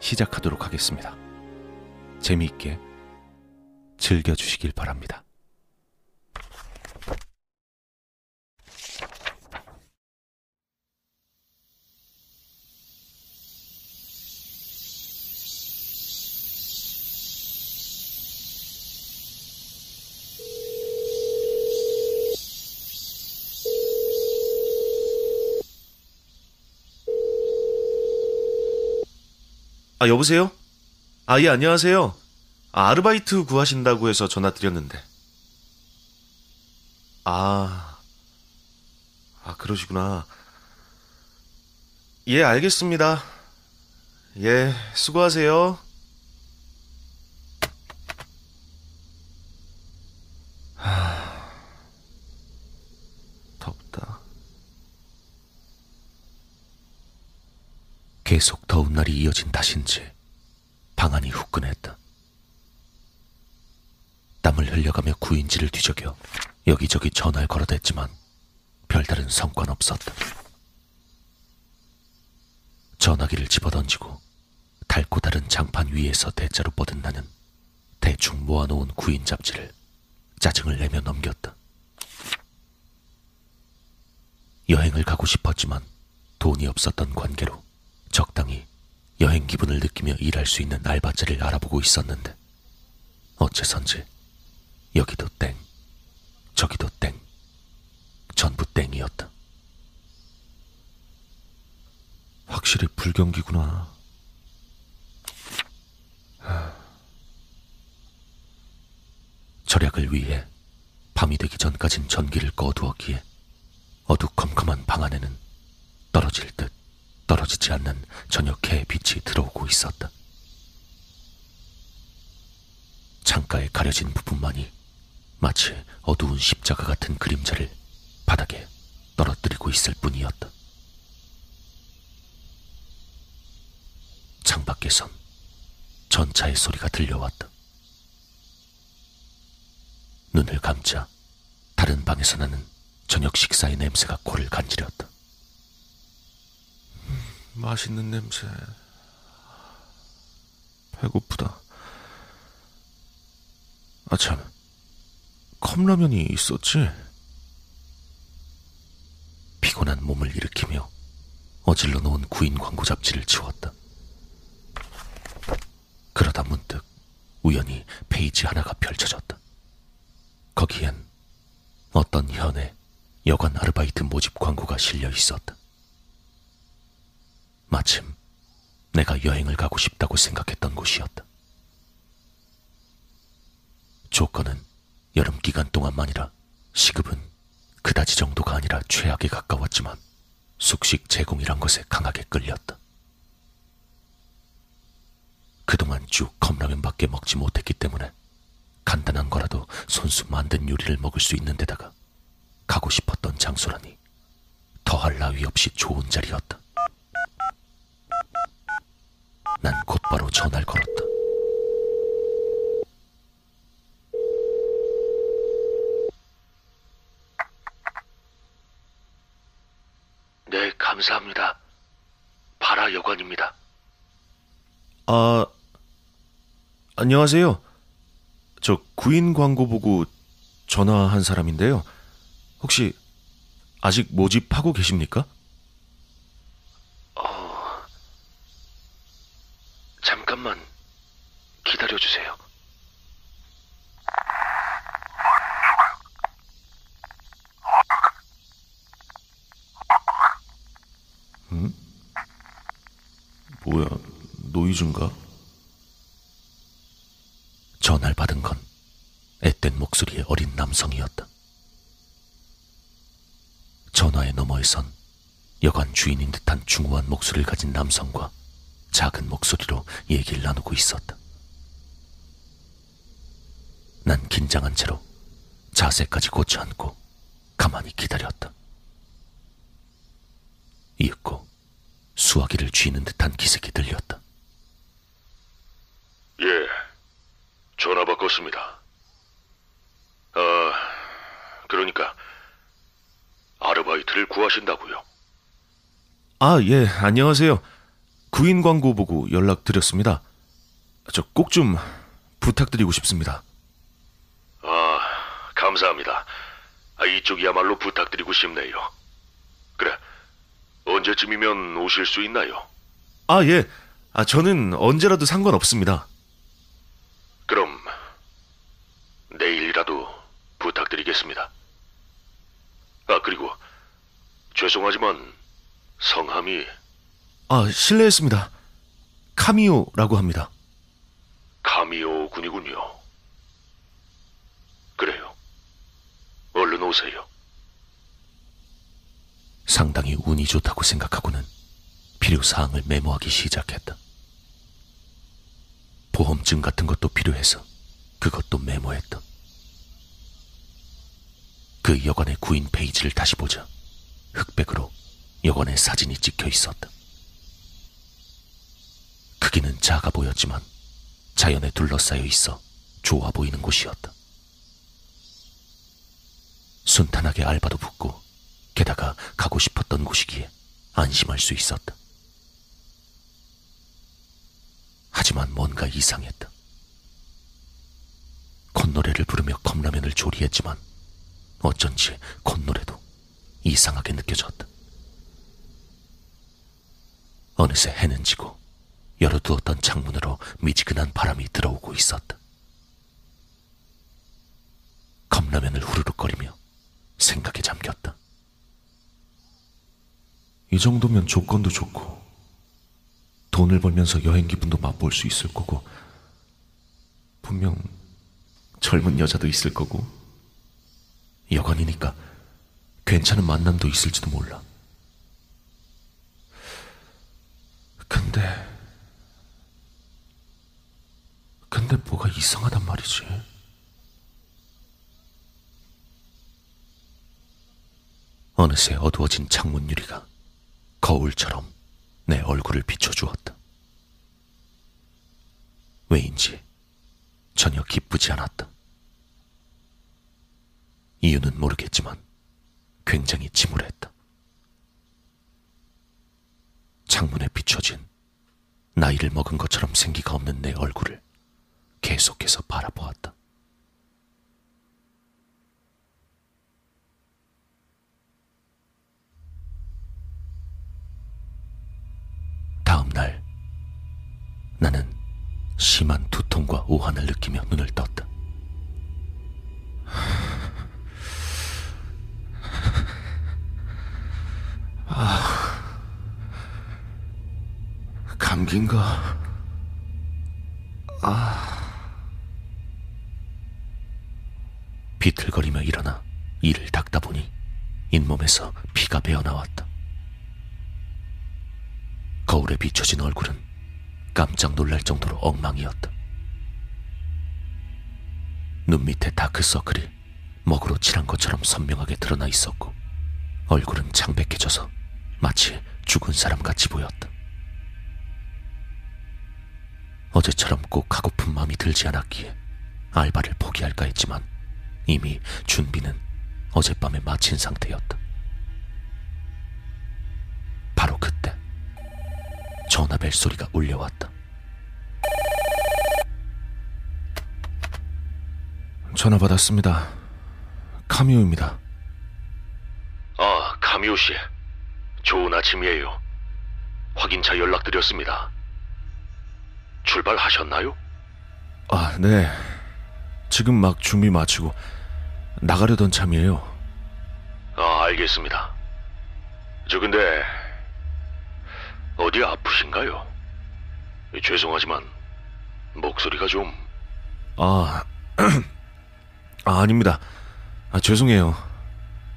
시작하도록 하겠습니다. 재미있게 즐겨주시길 바랍니다. 아, 여보세요? 아, 예, 안녕하세요. 아, 아르바이트 구하신다고 해서 전화 드렸는데. 아, 아, 그러시구나. 예, 알겠습니다. 예, 수고하세요. 하, 덥다. 계속 더운 날이 이어진 탓인지 방안이 후끈했다. 땀을 흘려가며 구인지를 뒤적여 여기저기 전화를 걸어댔지만 별다른 성과는 없었다. 전화기를 집어던지고 닳고 다른 장판 위에서 대자로 뻗은 나는 대충 모아놓은 구인 잡지를 짜증을 내며 넘겼다. 여행을 가고 싶었지만 돈이 없었던 관계로 적당히 여행 기분을 느끼며 일할 수 있는 알바자를 알아보고 있었는데 어째선지 여기도 땡, 저기도 땡, 전부 땡이었다. 확실히 불경기구나. 절약을 위해 밤이 되기 전까진 전기를 꺼두었기에 어두컴컴한 방 안에는 떨어질 듯 떨어지지 않는 저녁해의 빛이 들어오고 있었다. 창가에 가려진 부분만이 마치 어두운 십자가 같은 그림자를 바닥에 떨어뜨리고 있을 뿐이었다. 창밖에선 전차의 소리가 들려왔다. 눈을 감자 다른 방에서 나는 저녁 식사의 냄새가 코를 간지렸다. 맛있는 냄새. 배고프다. 아, 참. 컵라면이 있었지? 피곤한 몸을 일으키며 어질러 놓은 구인 광고 잡지를 치웠다. 그러다 문득 우연히 페이지 하나가 펼쳐졌다. 거기엔 어떤 현의 여관 아르바이트 모집 광고가 실려 있었다. 마침 내가 여행을 가고 싶다고 생각했던 곳이었다. 조건은 여름 기간 동안만이라 시급은 그다지 정도가 아니라 최악에 가까웠지만 숙식 제공이란 것에 강하게 끌렸다. 그동안 쭉 컵라면밖에 먹지 못했기 때문에 간단한 거라도 손수 만든 요리를 먹을 수 있는 데다가 가고 싶었던 장소라니 더할 나위 없이 좋은 자리였다. 난 곧바로 전화를 걸었다. 네, 감사합니다. 바라 여관입니다. 아, 안녕하세요. 저 구인 광고 보고 전화한 사람인데요. 혹시 아직 모집하고 계십니까? 잠깐만 기다려 주세요. 뭐야, 노이즈인가? 전화를 받은 건 앳된 목소리의 어린 남성이었다. 전화의 너머에선 여관 주인인 듯한 중후한 목소리를 가진 남성과 작은 목소리로 얘기를 나누고 있었다. 난 긴장한 채로 자세까지 고쳐 앉고 가만히 기다렸다. 이윽고 수화기를 쥐는 듯한 기색이 들렸다. 예, 전화 바꿨습니다. 아, 그러니까 아르바이트를 구하신다고요? 아, 예, 안녕하세요. 구인 광고 보고 연락드렸습니다. 저 꼭 좀 부탁드리고 싶습니다. 아, 감사합니다. 아, 이쪽이야말로 부탁드리고 싶네요. 그래, 언제쯤이면 오실 수 있나요? 아, 예. 아, 저는 언제라도 상관없습니다. 그럼 내일이라도 부탁드리겠습니다. 아, 그리고 죄송하지만 성함이 아, 실례했습니다. 카미오라고 합니다. 카미오 군이군요. 그래요. 얼른 오세요. 상당히 운이 좋다고 생각하고는 필요 사항을 메모하기 시작했다. 보험증 같은 것도 필요해서 그것도 메모했다. 그 여관의 구인 페이지를 다시 보자 흑백으로 여관의 사진이 찍혀 있었다. 크기는 작아 보였지만 자연에 둘러싸여 있어 좋아 보이는 곳이었다. 순탄하게 알바도 붙고 게다가 가고 싶었던 곳이기에 안심할 수 있었다. 하지만 뭔가 이상했다. 콧노래를 부르며 컵라면을 조리했지만 어쩐지 콧노래도 이상하게 느껴졌다. 어느새 해는 지고 열어두었던 창문으로 미지근한 바람이 들어오고 있었다. 컵라면을 후루룩거리며 생각에 잠겼다. 이 정도면 조건도 좋고 돈을 벌면서 여행 기분도 맛볼 수 있을 거고 분명 젊은 여자도 있을 거고 여관이니까 괜찮은 만남도 있을지도 몰라. 근데 근데 뭐가 이상하단 말이지. 어느새 어두워진 창문 유리가 거울처럼 내 얼굴을 비춰주었다. 왜인지 전혀 기쁘지 않았다. 이유는 모르겠지만 굉장히 침울했다. 창문에 비춰진 나이를 먹은 것처럼 생기가 없는 내 얼굴을 계속해서 바라보았다. 다음 날 나는 심한 두통과 오한을 느끼며 눈을 떴다. 아, 감기인가? 비틀거리며 일어나 이를 닦다 보니 잇몸에서 피가 배어 나왔다. 거울에 비춰진 얼굴은 깜짝 놀랄 정도로 엉망이었다. 눈 밑에 다크서클이 먹으로 칠한 것처럼 선명하게 드러나 있었고 얼굴은 창백해져서 마치 죽은 사람 같이 보였다. 어제처럼 꼭 하고픈 마음이 들지 않았기에 알바를 포기할까 했지만 이미 준비는 어젯밤에 마친 상태였다. 바로 그때 전화벨 소리가 울려왔다. 전화 받았습니다. 카미오입니다. 아, 카미오 씨. 좋은 아침이에요. 확인차 연락드렸습니다. 출발하셨나요? 아, 네. 지금 막 준비 마치고 나가려던 참이에요. 아, 알겠습니다. 저 근데 어디 아프신가요? 죄송하지만 목소리가 좀 아, 아 아닙니다. 아, 죄송해요.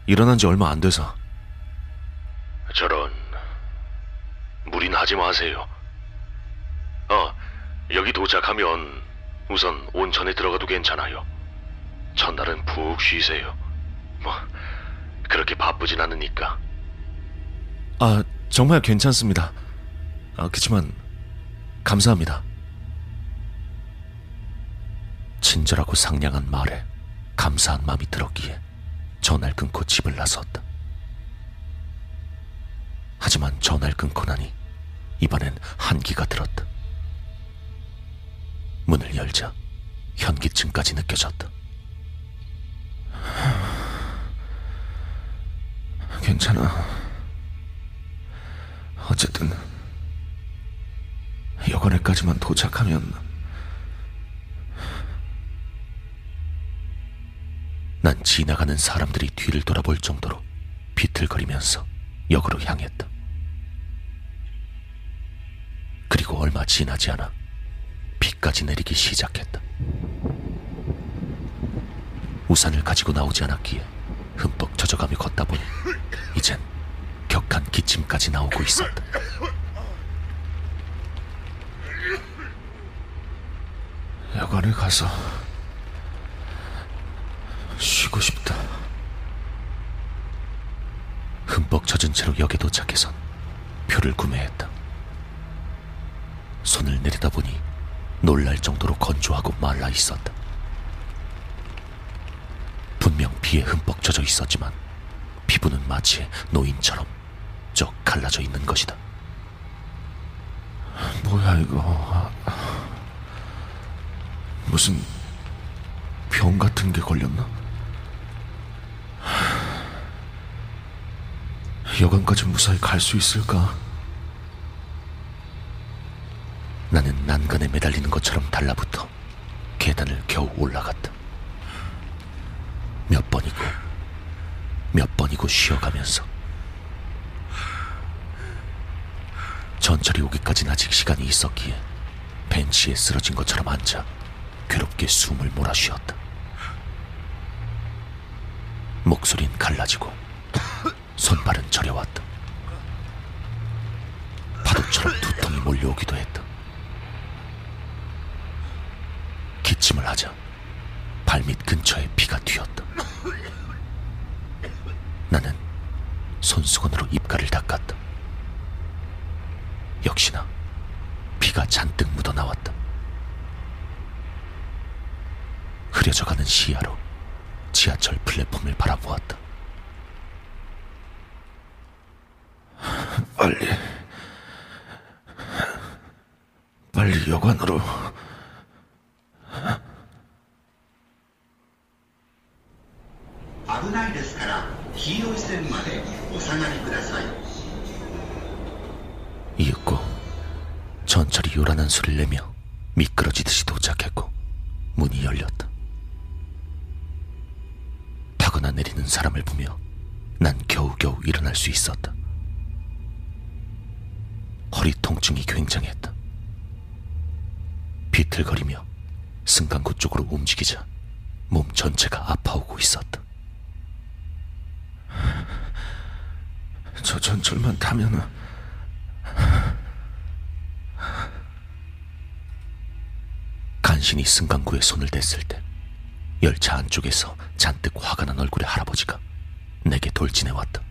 일어난 지 얼마 안 돼서. 저런 무리는 하지 마세요. 어, 여기 도착하면 우선 온천에 들어가도 괜찮아요. 첫날은 푹 쉬세요. 뭐 그렇게 바쁘진 않으니까. 아, 정말 괜찮습니다. 아, 그치만 감사합니다. 친절하고 상냥한 말에 감사한 마음이 들었기에 전화를 끊고 집을 나섰다. 하지만 전화를 끊고 나니 이번엔 한기가 들었다. 문을 열자 현기증까지 느껴졌다. 괜찮아. 어쨌든 여관에까지만 도착하면 난 지나가는 사람들이 뒤를 돌아볼 정도로 비틀거리면서 역으로 향했다. 그리고 얼마 지나지 않아 비까지 내리기 시작했다. 우산을 가지고 나오지 않았기에 흠뻑 젖어가며 걷다 보니 이젠 격한 기침까지 나오고 있었다. 여관에 가서 쉬고 싶다. 흠뻑 젖은 채로 역에 도착해선 표를 구매했다. 손을 내리다 보니 놀랄 정도로 건조하고 말라 있었다. 분명 비에 흠뻑 젖어 있었지만 피부는 마치 노인처럼 쩍 갈라져 있는 것이다. 뭐야 이거? 무슨 병 같은 게 걸렸나? 여관까지 무사히 갈 수 있을까? 나는 난간에 매달리는 것처럼 달라붙어 계단을 겨우 올라갔다. 몇 번이고 몇 번이고 쉬어가면서 전철이 오기까지는 아직 시간이 있었기에 벤치에 쓰러진 것처럼 앉아 괴롭게 숨을 몰아 쉬었다. 목소린 갈라지고 손발은 저려왔다. 파도처럼 두통이 몰려오기도 했다. 기침을 하자 발밑 근처에 피가 튀었다. 나는 손수건으로 입가를 닦았다. 역시나 피가 잔뜩 묻어 나왔다. 흐려져가는 시야로 지하철 플랫폼을 바라보았다. 빨리, 빨리 여관으로. 黄色い線までお下がりください 이윽고 전철이 요란한 소리를 내며 미끄러지듯이 도착했고 문이 열렸다. 타거나 내리는 사람을 보며 난 겨우겨우 일어날 수 있었다. 허리 통증이 굉장했다. 비틀거리며 승강구 쪽으로 움직이자 몸 전체가 아파오고 있었다. 저 전철만 타면은 간신히 승강구에 손을 댔을 때 열차 안쪽에서 잔뜩 화가 난 얼굴의 할아버지가 내게 돌진해 왔다.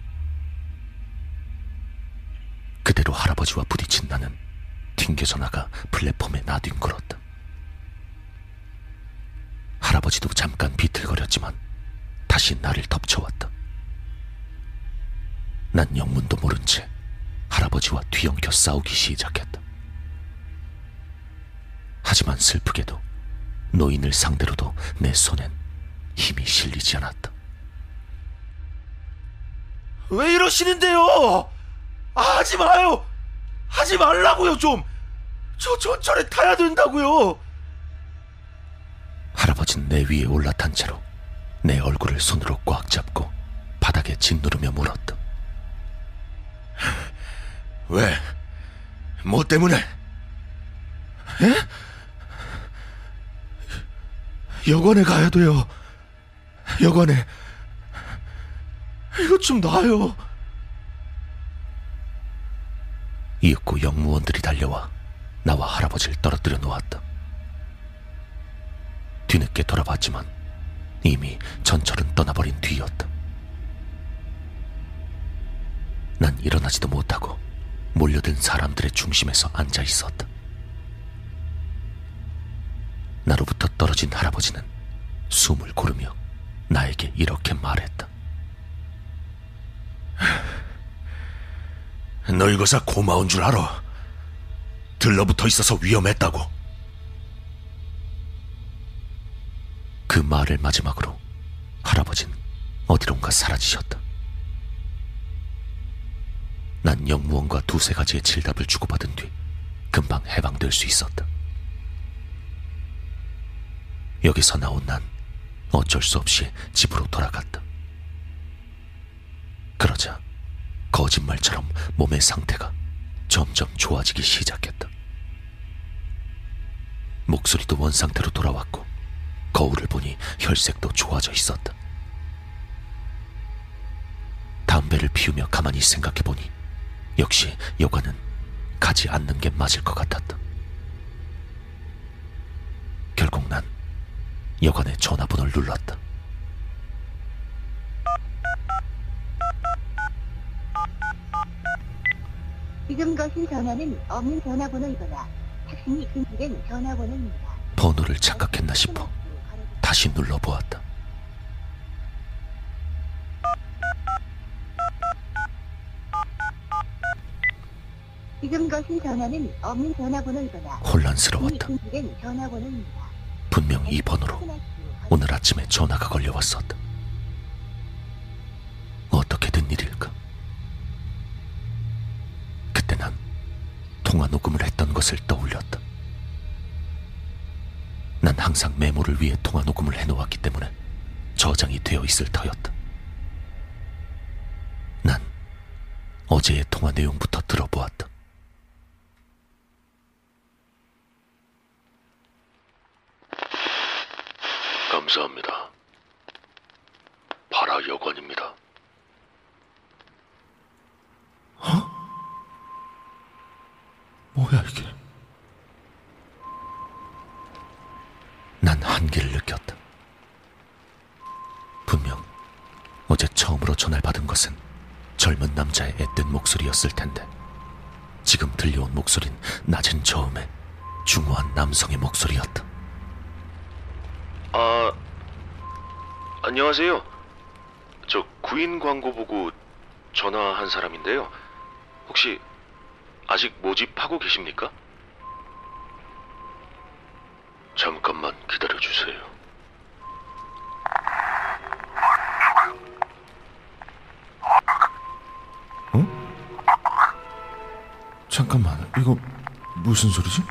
그대로 할아버지와 부딪힌 나는 튕겨져 나가 플랫폼에 나뒹굴었다. 할아버지도 잠깐 비틀거렸지만 다시 나를 덮쳐왔다. 난 영문도 모른 채 할아버지와 뒤엉켜 싸우기 시작했다. 하지만 슬프게도 노인을 상대로도 내 손엔 힘이 실리지 않았다. 왜 이러시는데요? 아, 하지 마요. 하지 말라고요 좀. 저 전철에 타야 된다고요. 할아버지는 내 위에 올라탄 채로 내 얼굴을 손으로 꽉 잡고 바닥에 짓누르며 물었다. 왜? 뭐 때문에? 에? 여관에 가야 돼요. 여관에. 이것 좀 놔요. 이윽고 영무원들이 달려와 나와 할아버지를 떨어뜨려 놓았다. 뒤늦게 돌아봤지만 이미 전철은 떠나버린 뒤였다. 난 일어나지도 못하고 몰려든 사람들의 중심에서 앉아 있었다. 나로부터 떨어진 할아버지는 숨을 고르며 나에게 이렇게 말했다. 늙어서 고마운 줄 알아. 들러붙어 있어서 위험했다고. 그 말을 마지막으로 할아버지는 어디론가 사라지셨다. 난 영무원과 두세 가지의 질답을 주고받은 뒤 금방 해방될 수 있었다. 여기서 나온 난 어쩔 수 없이 집으로 돌아갔다. 그러자 거짓말처럼 몸의 상태가 점점 좋아지기 시작했다. 목소리도 원상태로 돌아왔고 거울을 보니 혈색도 좋아져 있었다. 담배를 피우며 가만히 생각해 보니 역시 여관은 가지 않는 게 맞을 것 같았다. 결국 난 여관의 전화번호를 눌렀다. 지금 거신 전화는 없는 전화번호이거나 탁신이 금지된 전화번호입니다. 번호를 착각했나 싶어 다시 눌러보았다. 지금 거신 전화는 없는 전화번호이거나 혼란스러웠다. 전화번호입니다. 분명 이 번호로 오늘 아침에 전화가 걸려왔었다. 어떻게 된 일일까? 그때 난 통화 녹음을 했던 것을 떠올렸다. 난 항상 메모를 위해 통화 녹음을 해놓았기 때문에 저장이 되어 있을 터였다. 난 어제의 통화 내용부터 들어보았다. 감사합니다. 바라 여관입니다. 뭐야 이게? 난 한계를 느꼈다. 분명 어제 처음으로 전화를 받은 것은 젊은 남자의 앳된 목소리였을 텐데 지금 들려온 목소린 낮은 저음의 중후한 남성의 목소리였다. 아, 안녕하세요. 저 구인 광고 보고 전화한 사람인데요. 혹시 아직 모집하고 계십니까? 잠깐만 기다려 주세요. 잠깐만, 이거 무슨 소리지?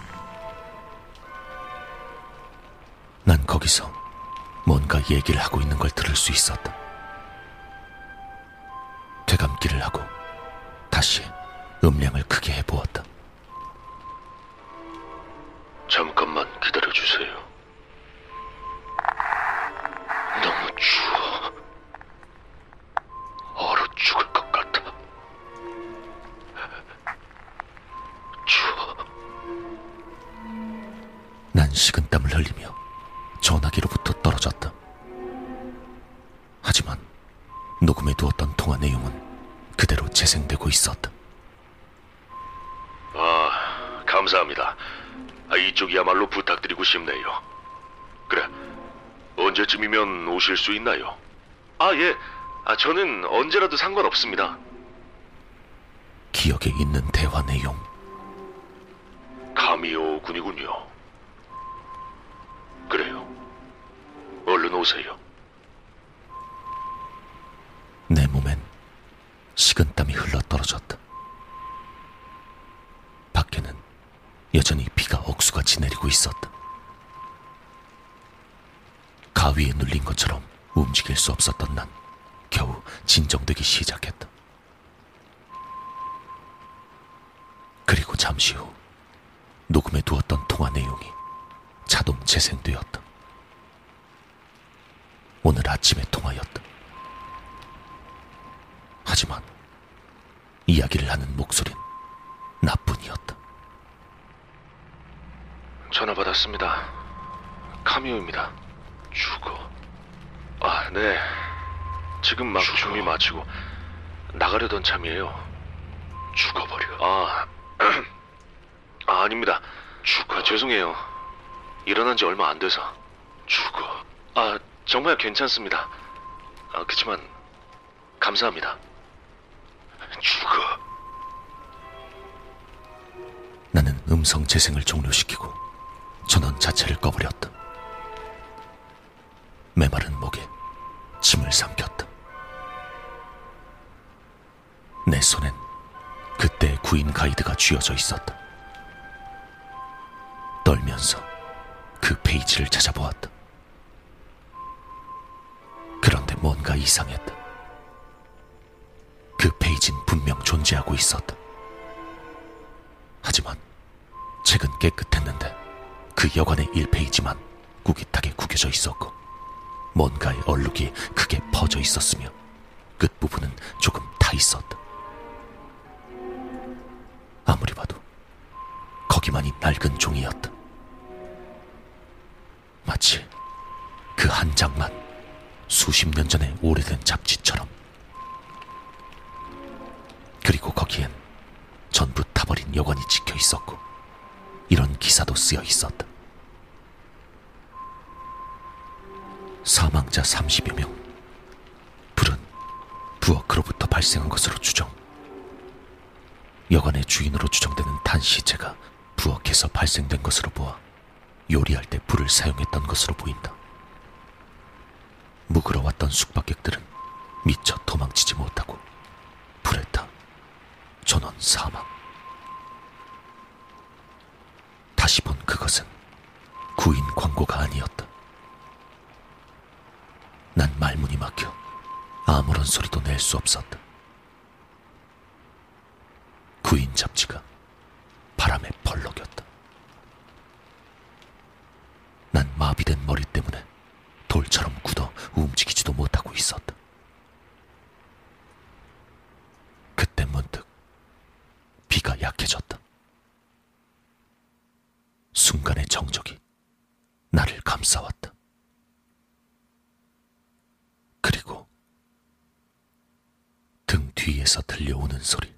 난 거기서 뭔가 얘기를 하고 있는 걸 들을 수 있었다. 되감기를 하고 다시 음량을 크게 해보았다. 잠깐만 기다려 주세요. 너무 추워. 얼어 죽을 것 같아. 추워. 난 식은 땀을 흘리며 전화기로부터 떨어졌다. 하지만 녹음해 두었던 통화 내용은 그대로 재생되고 있었다. 아, 감사합니다. 아, 이쪽이야말로 부탁드리고 싶네요. 그래, 언제쯤이면 오실 수 있나요? 아, 예. 아, 저는 언제라도 상관없습니다. 기억에 있는 대화 내용. 카미오 군이군요. 오세요. 내 몸엔 식은땀이 흘러 떨어졌다. 밖에는 여전히 비가 억수같이 내리고 있었다. 가위에 눌린 것처럼 움직일 수 없었던 난 겨우 진정되기 시작했다. 그리고 잠시 후 녹음해 두었던 통화 내용이 자동 재생되었다. 오늘 아침의 통화였다. 하지만 이야기를 하는 목소린 나뿐이었다. 전화 받았습니다. 카미오입니다. 죽어. 아, 네. 지금 막 준비 마치고 나가려던 참이에요. 죽어버려. 아, 아 아닙니다. 죽어. 죄송해요. 일어난 지 얼마 안 돼서. 죽어. 아, 정말 괜찮습니다. 아, 그치만 감사합니다. 죽어. 나는 음성 재생을 종료시키고 전원 자체를 꺼버렸다. 메마른 목에 침을 삼켰다. 내 손엔 그때의 구인 가이드가 쥐어져 있었다. 떨면서 그 페이지를 찾아보았다. 뭔가 이상했다. 그 페이지는 분명 존재하고 있었다. 하지만 책은 깨끗했는데 그 여관의 1페이지만 꾸깃하게 구겨져 있었고 뭔가의 얼룩이 크게 퍼져 있었으며 끝부분은 조금 타 있었다. 아무리 봐도 거기만이 낡은 종이었다. 마치 그 한 장만 수십 년 전의 오래된 잡지처럼. 그리고 거기엔 전부 타버린 여관이 찍혀 있었고 이런 기사도 쓰여 있었다. 사망자 30여 명. 불은 부엌으로부터 발생한 것으로 추정. 여관의 주인으로 추정되는 탄 시체가 부엌에서 발생된 것으로 보아 요리할 때 불을 사용했던 것으로 보인다. 왔던 숙박객들은 미처 도망치지 못하고 불에 타 전원 사망. 다시 본 그것은 구인 광고가 아니었다. 난 말문이 막혀 아무런 소리도 낼 수 없었다. 구인 잡지가 바람에 벌럭였다. 난 마비된 머리 때문에 돌처럼 굳어 움직이지도 못하고 있었다. 그때 문득 비가 약해졌다. 순간의 정적이 나를 감싸왔다. 그리고 등 뒤에서 들려오는 소리.